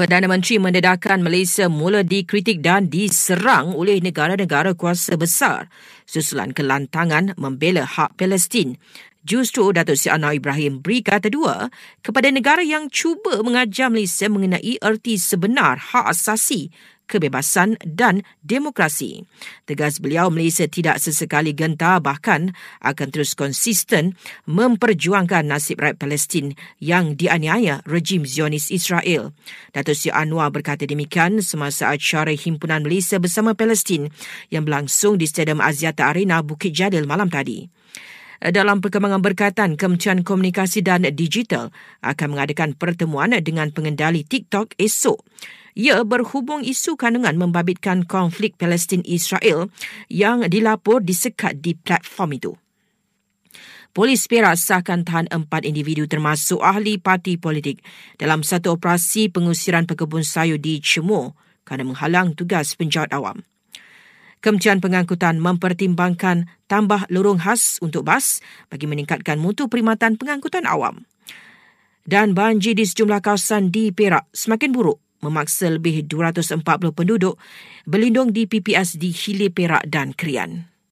Perdana Menteri mendedahkan Malaysia mula dikritik dan diserang oleh negara-negara kuasa besar susulan kelantangan membela hak Palestin. Justru Datuk Seri Anwar Ibrahim beri kata dua kepada negara yang cuba mengajar Malaysia mengenai erti sebenar hak asasi kebebasan dan demokrasi. Tegas beliau Malaysia tidak sesekali gentar bahkan akan terus konsisten memperjuangkan nasib rakyat Palestin yang dianiaya rejim Zionis Israel. Datuk Seri Anwar berkata demikian semasa acara Himpunan Malaysia bersama Palestin yang berlangsung di Stadium Aziata Arena Bukit Jadil malam tadi dalam perkembangan berkaitan Kementerian Komunikasi dan Digital akan mengadakan pertemuan dengan pengendali TikTok esok. Ia berhubung isu kandungan membabitkan konflik Palestin-Israel yang dilapor disekat di platform itu. Polis Perak sahkan tahan empat individu termasuk ahli parti politik dalam satu operasi pengusiran pekebun sayur di Cemur kerana menghalang tugas penjawat awam. Kementerian Pengangkutan mempertimbangkan tambah lorong khas untuk bas bagi meningkatkan mutu perkhidmatan pengangkutan awam. Dan banjir di sejumlah kawasan di Perak semakin buruk memaksa lebih 240 penduduk berlindung di PPS di Hilir Perak dan Krian.